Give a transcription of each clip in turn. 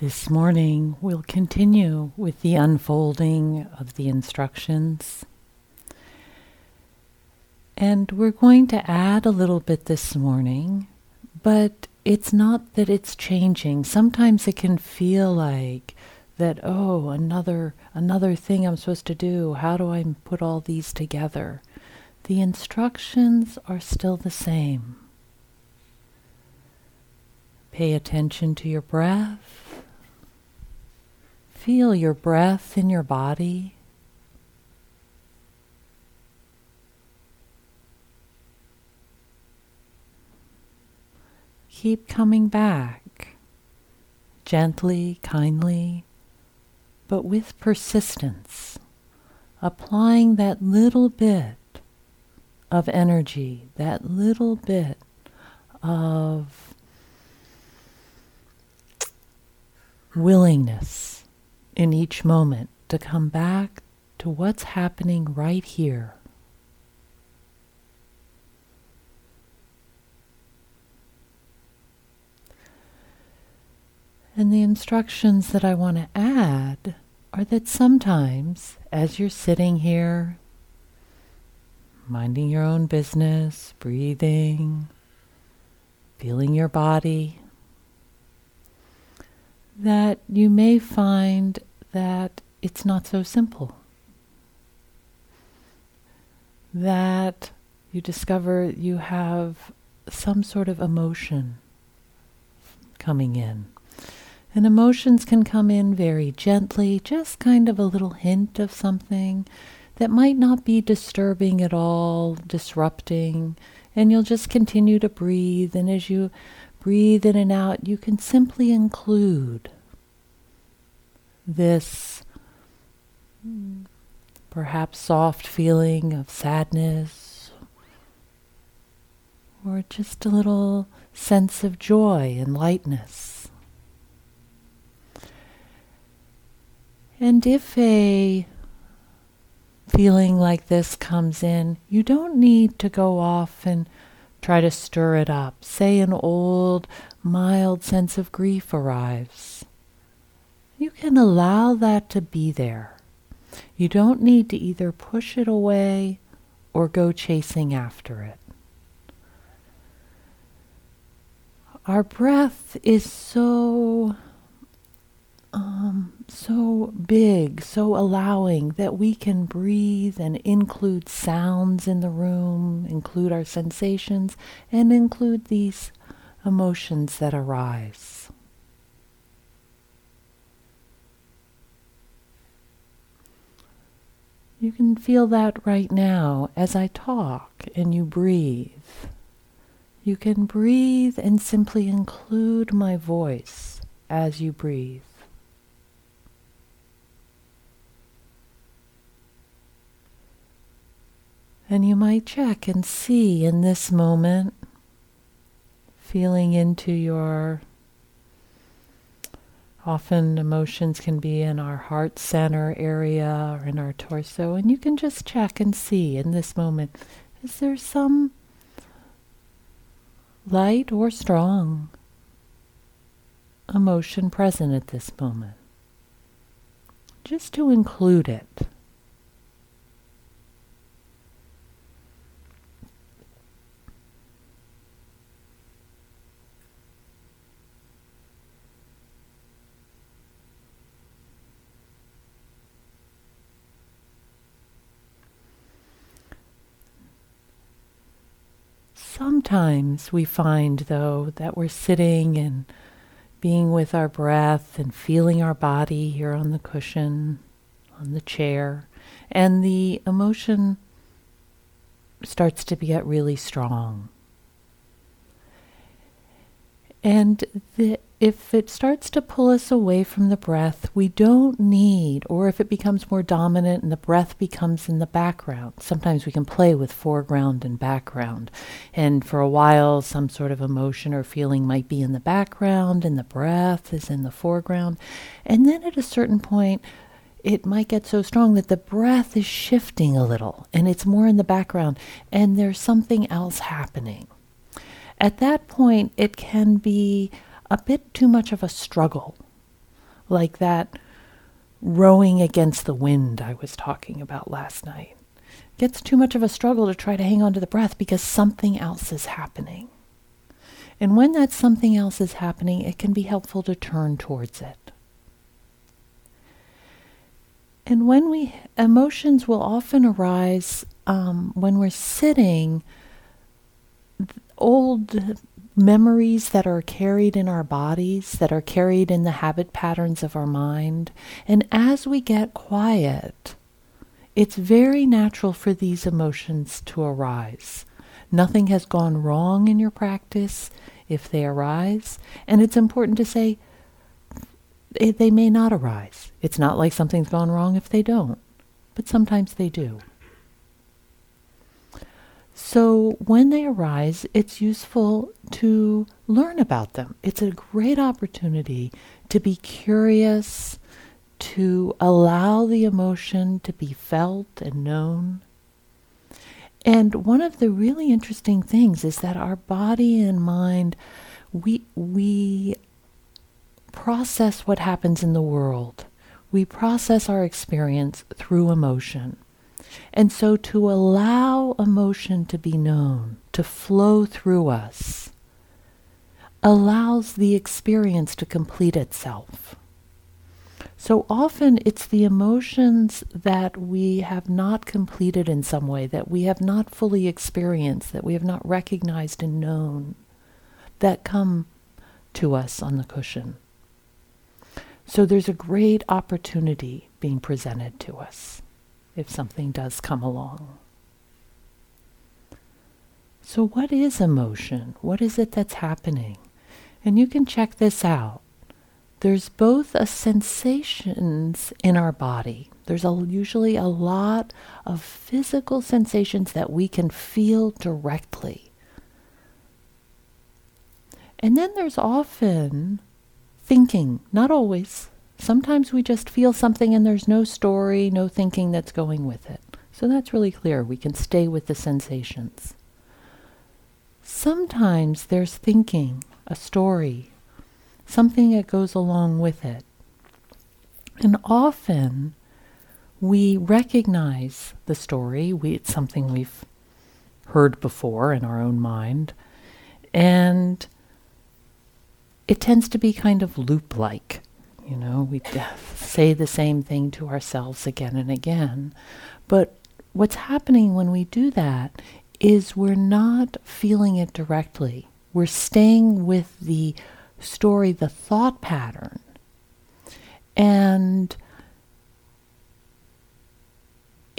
This morning, we'll continue with the unfolding of the instructions. And we're going to add a little bit this morning, but it's not that it's changing. Sometimes it can feel like that, oh, another another thing I'm supposed to do. How do I put all these together? The instructions are still the same. Pay attention to your breath. Feel your breath in your body. Keep coming back, gently, kindly, but with persistence, applying that little bit of energy, that little bit of willingness in each moment to come back to what's happening right here. And the instructions that I want to add are that sometimes, as you're sitting here, minding your own business, breathing, feeling your body, that you may find that it's not so simple. That you discover you have some sort of emotion coming in. And emotions can come in very gently, just kind of a little hint of something that might not be disturbing at all, disrupting, and you'll just continue to breathe. And as you breathe in and out, you can simply include this perhaps soft feeling of sadness or just a little sense of joy and lightness. And if a feeling like this comes in, you don't need to go off and try to stir it up. Say an old, mild sense of grief arrives you can allow that to be there. You don't need to either push it away or go chasing after it. Our breath is so um, so big, so allowing that we can breathe and include sounds in the room, include our sensations, and include these emotions that arise. You can feel that right now as I talk and you breathe. You can breathe and simply include my voice as you breathe. And you might check and see in this moment, feeling into your Often emotions can be in our heart center area or in our torso, and you can just check and see in this moment is there some light or strong emotion present at this moment? Just to include it. Sometimes we find, though, that we're sitting and being with our breath and feeling our body here on the cushion, on the chair, and the emotion starts to get really strong. And the, if it starts to pull us away from the breath, we don't need, or if it becomes more dominant and the breath becomes in the background, sometimes we can play with foreground and background. And for a while, some sort of emotion or feeling might be in the background and the breath is in the foreground. And then at a certain point, it might get so strong that the breath is shifting a little and it's more in the background and there's something else happening. At that point, it can be a bit too much of a struggle like that rowing against the wind I was talking about last night. Gets too much of a struggle to try to hang on to the breath because something else is happening. And when that something else is happening, it can be helpful to turn towards it. And when we, emotions will often arise um, when we're sitting, old memories that are carried in our bodies, that are carried in the habit patterns of our mind. And as we get quiet, it's very natural for these emotions to arise. Nothing has gone wrong in your practice if they arise. And it's important to say it, they may not arise. It's not like something's gone wrong if they don't, but sometimes they do. So when they arise, it's useful to learn about them. It's a great opportunity to be curious, to allow the emotion to be felt and known. And one of the really interesting things is that our body and mind, we, we process what happens in the world. We process our experience through emotion. And so to allow emotion to be known, to flow through us, allows the experience to complete itself. So often it's the emotions that we have not completed in some way, that we have not fully experienced, that we have not recognized and known, that come to us on the cushion. So there's a great opportunity being presented to us if something does come along. So, what is emotion? What is it that's happening? And you can check this out. There's both a sensations in our body. There's a, usually a lot of physical sensations that we can feel directly. And then there's often thinking, not always, Sometimes we just feel something and there's no story, no thinking that's going with it. So that's really clear. We can stay with the sensations. Sometimes there's thinking, a story, something that goes along with it. And often we recognize the story. We, it's something we've heard before in our own mind. And it tends to be kind of loop like. You know, we say the same thing to ourselves again and again. But what's happening when we do that is we're not feeling it directly. We're staying with the story, the thought pattern. And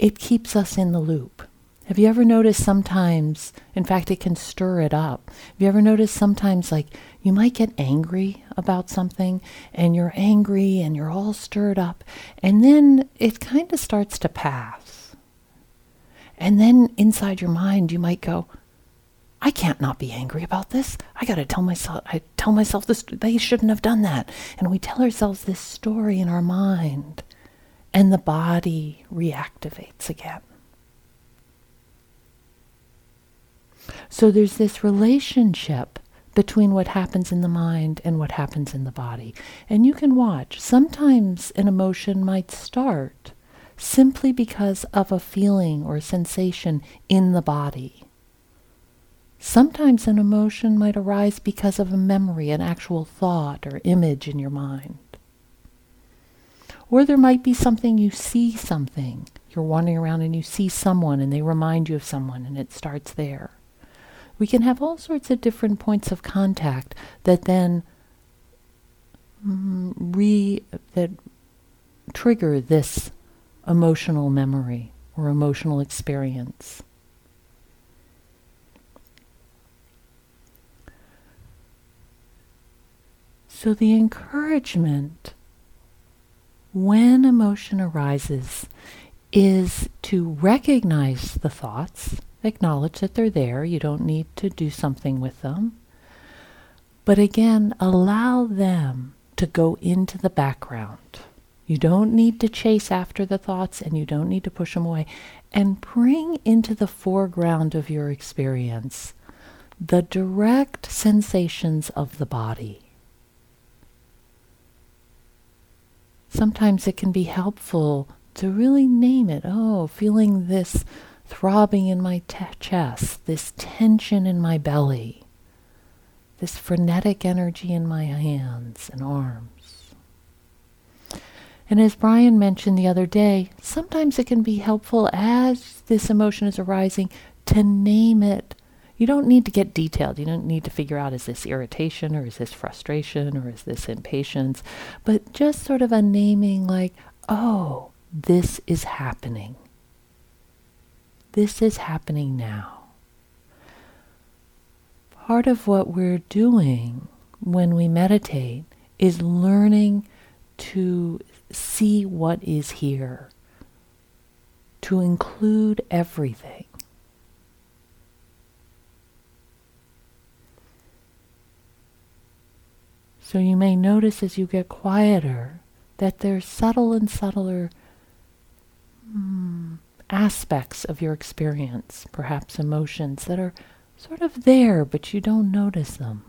it keeps us in the loop. Have you ever noticed sometimes, in fact, it can stir it up? Have you ever noticed sometimes, like, you might get angry about something and you're angry and you're all stirred up, and then it kind of starts to pass. And then inside your mind, you might go, I can't not be angry about this. I got to tell myself I tell myself this they shouldn't have done that. And we tell ourselves this story in our mind and the body reactivates again. So there's this relationship between what happens in the mind and what happens in the body. And you can watch. Sometimes an emotion might start simply because of a feeling or a sensation in the body. Sometimes an emotion might arise because of a memory, an actual thought or image in your mind. Or there might be something you see something. You're wandering around and you see someone and they remind you of someone and it starts there we can have all sorts of different points of contact that then mm, re that trigger this emotional memory or emotional experience. So the encouragement when emotion arises is to recognize the thoughts Acknowledge that they're there. You don't need to do something with them. But again, allow them to go into the background. You don't need to chase after the thoughts and you don't need to push them away. And bring into the foreground of your experience the direct sensations of the body. sometimes it can be helpful to really name it. Oh, feeling this throbbing in my te- chest, this tension in my belly, this frenetic energy in my hands and arms. And as Brian mentioned the other day, sometimes it can be helpful as this emotion is arising to name it. You don't need to get detailed. You don't need to figure out is this irritation or is this frustration or is this impatience, but just sort of a naming like, oh, this is happening. This is happening now. Part of what we're doing when we meditate is learning to see what is here, to include everything. So you may notice as you get quieter that there's subtle and subtler mm, aspects of your experience, perhaps emotions that are sort of there, but you don't notice them.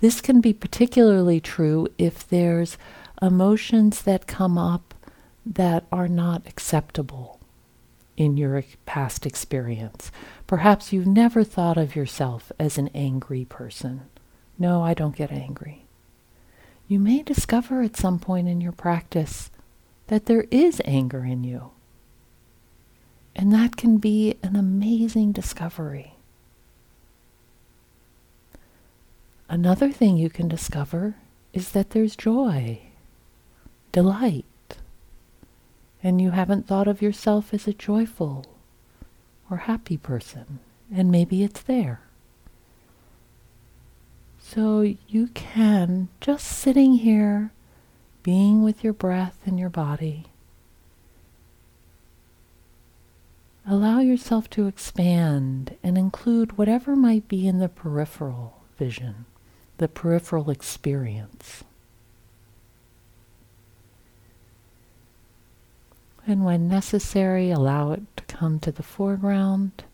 This can be particularly true if there's emotions that come up that are not acceptable in your past experience. Perhaps you've never thought of yourself as an angry person. No, I don't get angry. You may discover at some point in your practice that there is anger in you. And that can be an amazing discovery. Another thing you can discover is that there's joy, delight, and you haven't thought of yourself as a joyful or happy person, and maybe it's there. So you can, just sitting here, being with your breath and your body, allow yourself to expand and include whatever might be in the peripheral vision, the peripheral experience. And when necessary, allow it to come to the foreground.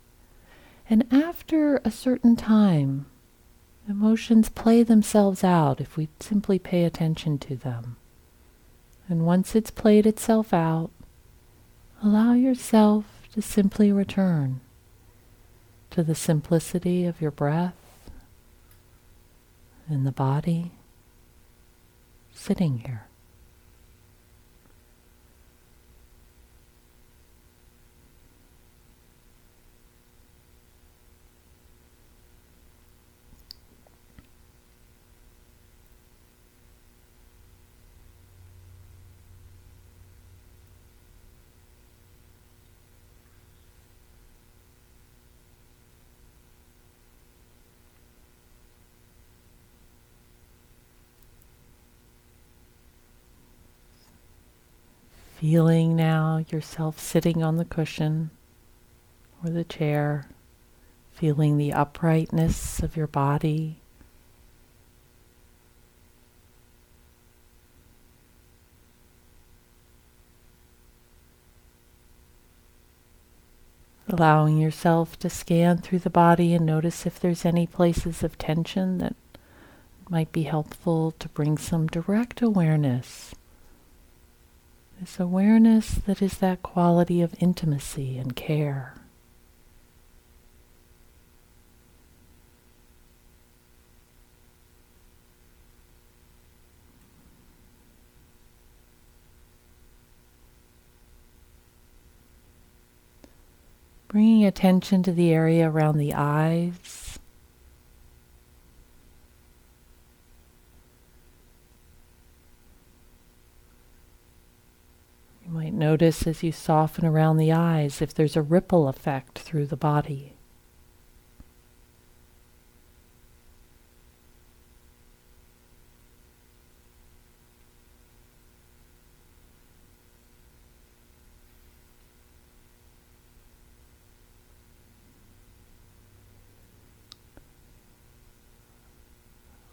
And after a certain time, emotions play themselves out if we simply pay attention to them. And once it's played itself out, allow yourself to simply return to the simplicity of your breath and the body sitting here. Feeling now yourself sitting on the cushion or the chair, feeling the uprightness of your body. Allowing yourself to scan through the body and notice if there's any places of tension that might be helpful to bring some direct awareness this awareness that is that quality of intimacy and care. Bringing attention to the area around the eyes. You might notice as you soften around the eyes if there's a ripple effect through the body.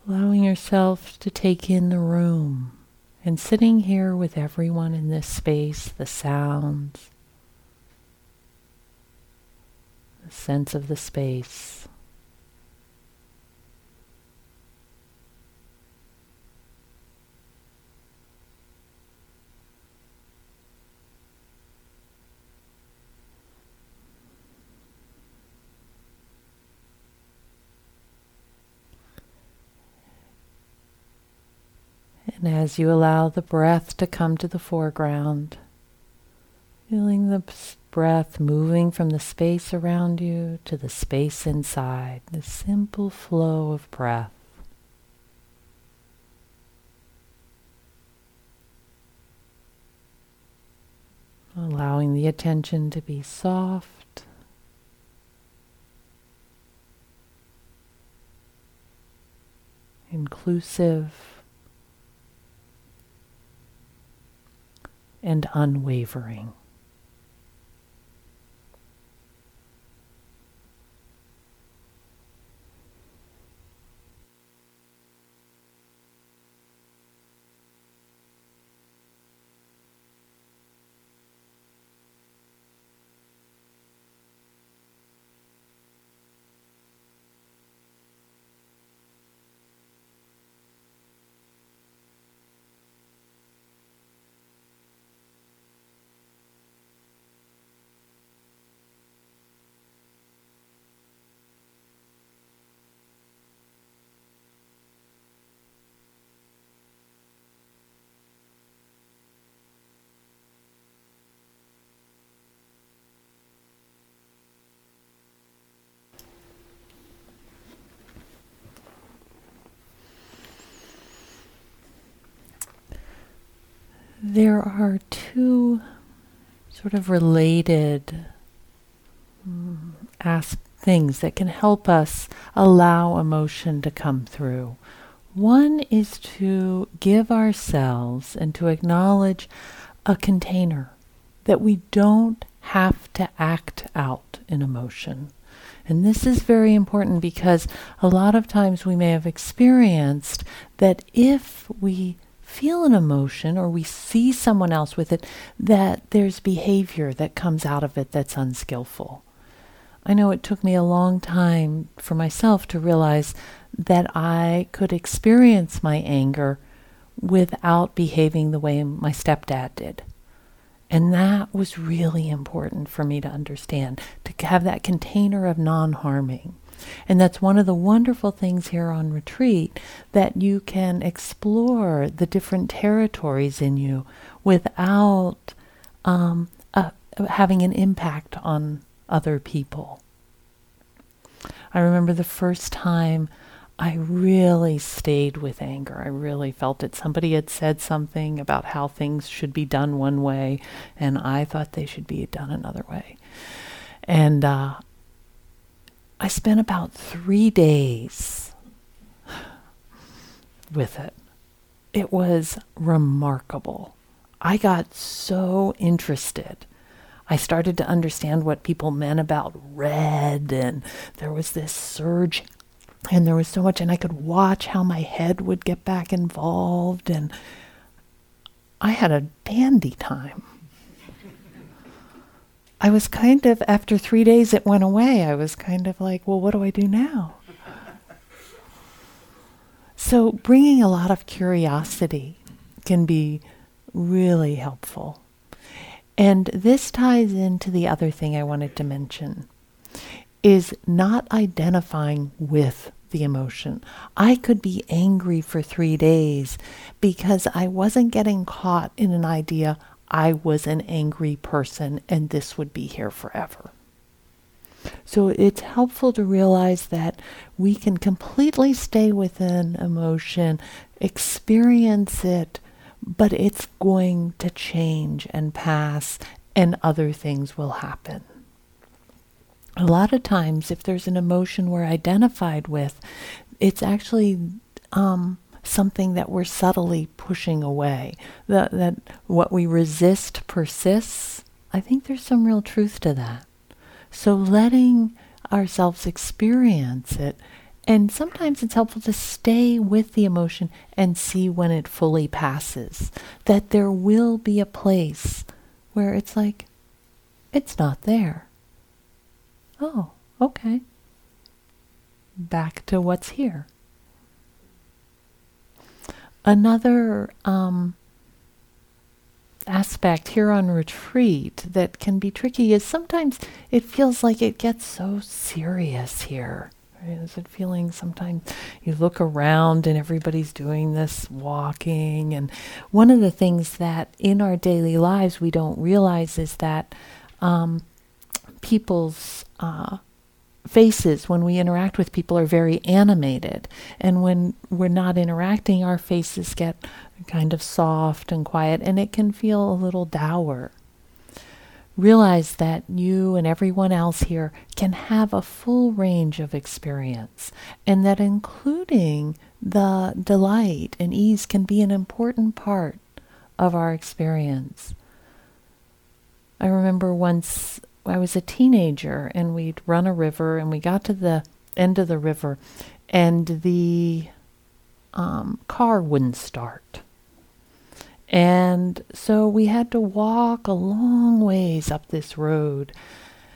allowing yourself to take in the room. And sitting here with everyone in this space, the sounds, the sense of the space. And as you allow the breath to come to the foreground, feeling the breath moving from the space around you to the space inside, the simple flow of breath. Allowing the attention to be soft. Inclusive and unwavering. There are two sort of related mm, as- things that can help us allow emotion to come through. One is to give ourselves and to acknowledge a container that we don't have to act out in emotion. And this is very important because a lot of times we may have experienced that if we feel an emotion or we see someone else with it, that there's behavior that comes out of it that's unskillful. I know it took me a long time for myself to realize that I could experience my anger without behaving the way my stepdad did. And that was really important for me to understand, to have that container of non harming. And that's one of the wonderful things here on retreat that you can explore the different territories in you without um, uh, having an impact on other people. I remember the first time I really stayed with anger. I really felt it. Somebody had said something about how things should be done one way, and I thought they should be done another way. And uh, I spent about three days with it. It was remarkable. I got so interested. I started to understand what people meant about red, and there was this surge, and there was so much, and I could watch how my head would get back involved, and I had a dandy time. I was kind of, after three days, it went away. I was kind of like, well, what do I do now? so, bringing a lot of curiosity can be really helpful. And this ties into the other thing I wanted to mention is not identifying with the emotion. I could be angry for 3 days because I wasn't getting caught in an idea I was an angry person and this would be here forever. So it's helpful to realize that we can completely stay within emotion, experience it, but it's going to change and pass, and other things will happen. A lot of times, if there's an emotion we're identified with, it's actually um, something that we're subtly pushing away. That, that what we resist persists. I think there's some real truth to that. So letting ourselves experience it, and sometimes it's helpful to stay with the emotion and see when it fully passes. That there will be a place where it's like, it's not there. Oh, okay. Back to what's here. Another um, aspect here on retreat that can be tricky is sometimes it feels like it gets so serious here. Right? Is it feeling sometimes you look around and everybody's doing this walking? And one of the things that in our daily lives we don't realize is that um, people's uh, faces when we interact with people are very animated. And when we're not interacting, our faces get kind of soft and quiet, and it can feel a little dour. Realize that you and everyone else here can have a full range of experience, and that including the delight and ease can be an important part of our experience. I remember once I was a teenager and we'd run a river and we got to the end of the river and the um, car wouldn't start. And so we had to walk a long ways up this road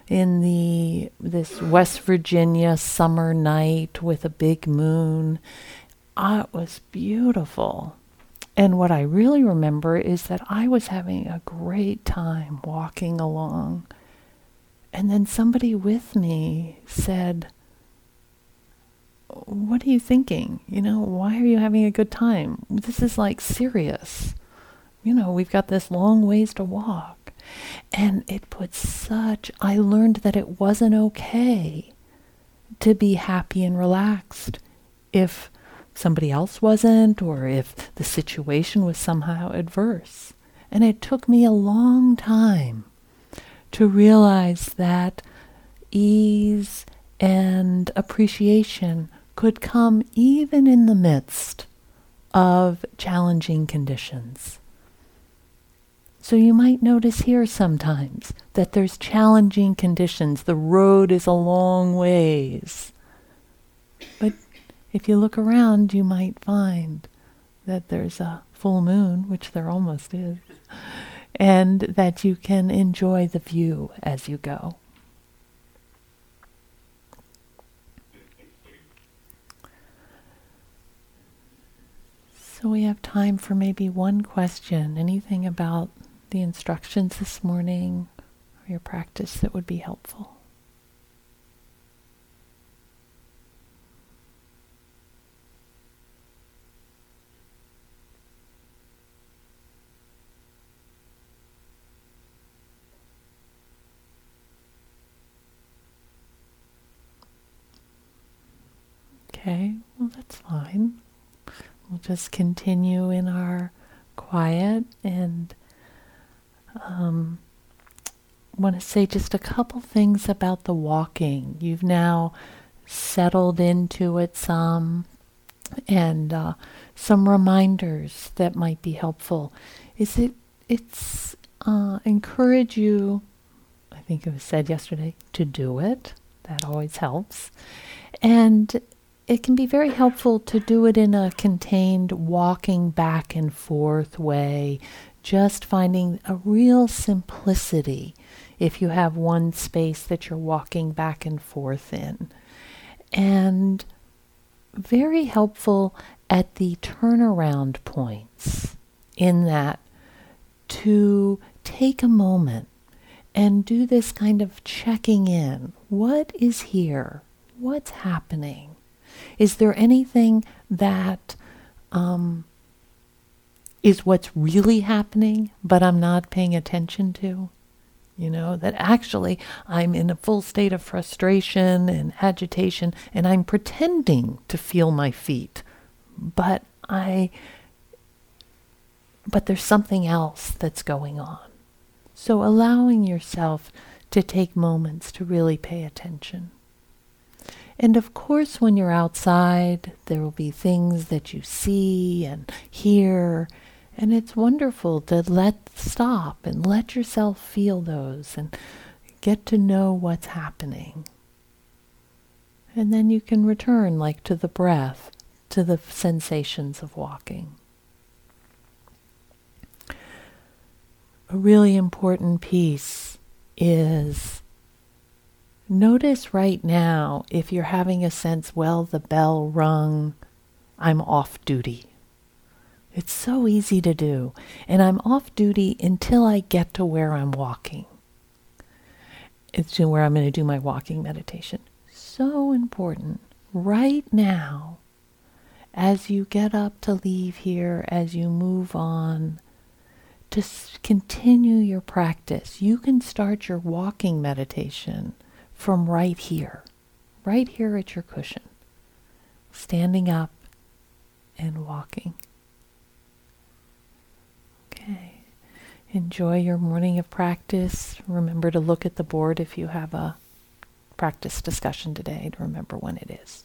in the this West Virginia summer night with a big moon. Ah, it was beautiful. And what I really remember is that I was having a great time walking along. And then somebody with me said, What are you thinking? You know, why are you having a good time? This is like serious. You know, we've got this long ways to walk. And it put such, I learned that it wasn't okay to be happy and relaxed if somebody else wasn't or if the situation was somehow adverse. And it took me a long time to realize that ease and appreciation could come even in the midst of challenging conditions. So you might notice here sometimes that there's challenging conditions. The road is a long ways. But if you look around, you might find that there's a full moon, which there almost is and that you can enjoy the view as you go. So we have time for maybe one question. Anything about the instructions this morning or your practice that would be helpful? Okay, well, that's fine. We'll just continue in our quiet and um, want to say just a couple things about the walking. You've now settled into it some, and uh, some reminders that might be helpful. Is it? It's uh, encourage you. I think it was said yesterday to do it. That always helps, and it can be very helpful to do it in a contained walking back and forth way, just finding a real simplicity if you have one space that you're walking back and forth in. And very helpful at the turnaround points in that to take a moment and do this kind of checking in. What is here? What's happening? Is there anything that um, is what's really happening, but I'm not paying attention to? You know, that actually I'm in a full state of frustration and agitation, and I'm pretending to feel my feet, but I, but there's something else that's going on. So allowing yourself to take moments to really pay attention. And of course, when you're outside, there will be things that you see and hear. And it's wonderful to let stop and let yourself feel those and get to know what's happening. And then you can return, like to the breath, to the sensations of walking. A really important piece is Notice right now if you're having a sense, well, the bell rung, I'm off duty. It's so easy to do. And I'm off duty until I get to where I'm walking. It's to where I'm going to do my walking meditation. So important right now, as you get up to leave here, as you move on, to continue your practice. You can start your walking meditation from right here, right here at your cushion, standing up and walking. Okay. Enjoy your morning of practice. Remember to look at the board if you have a practice discussion today to remember when it is.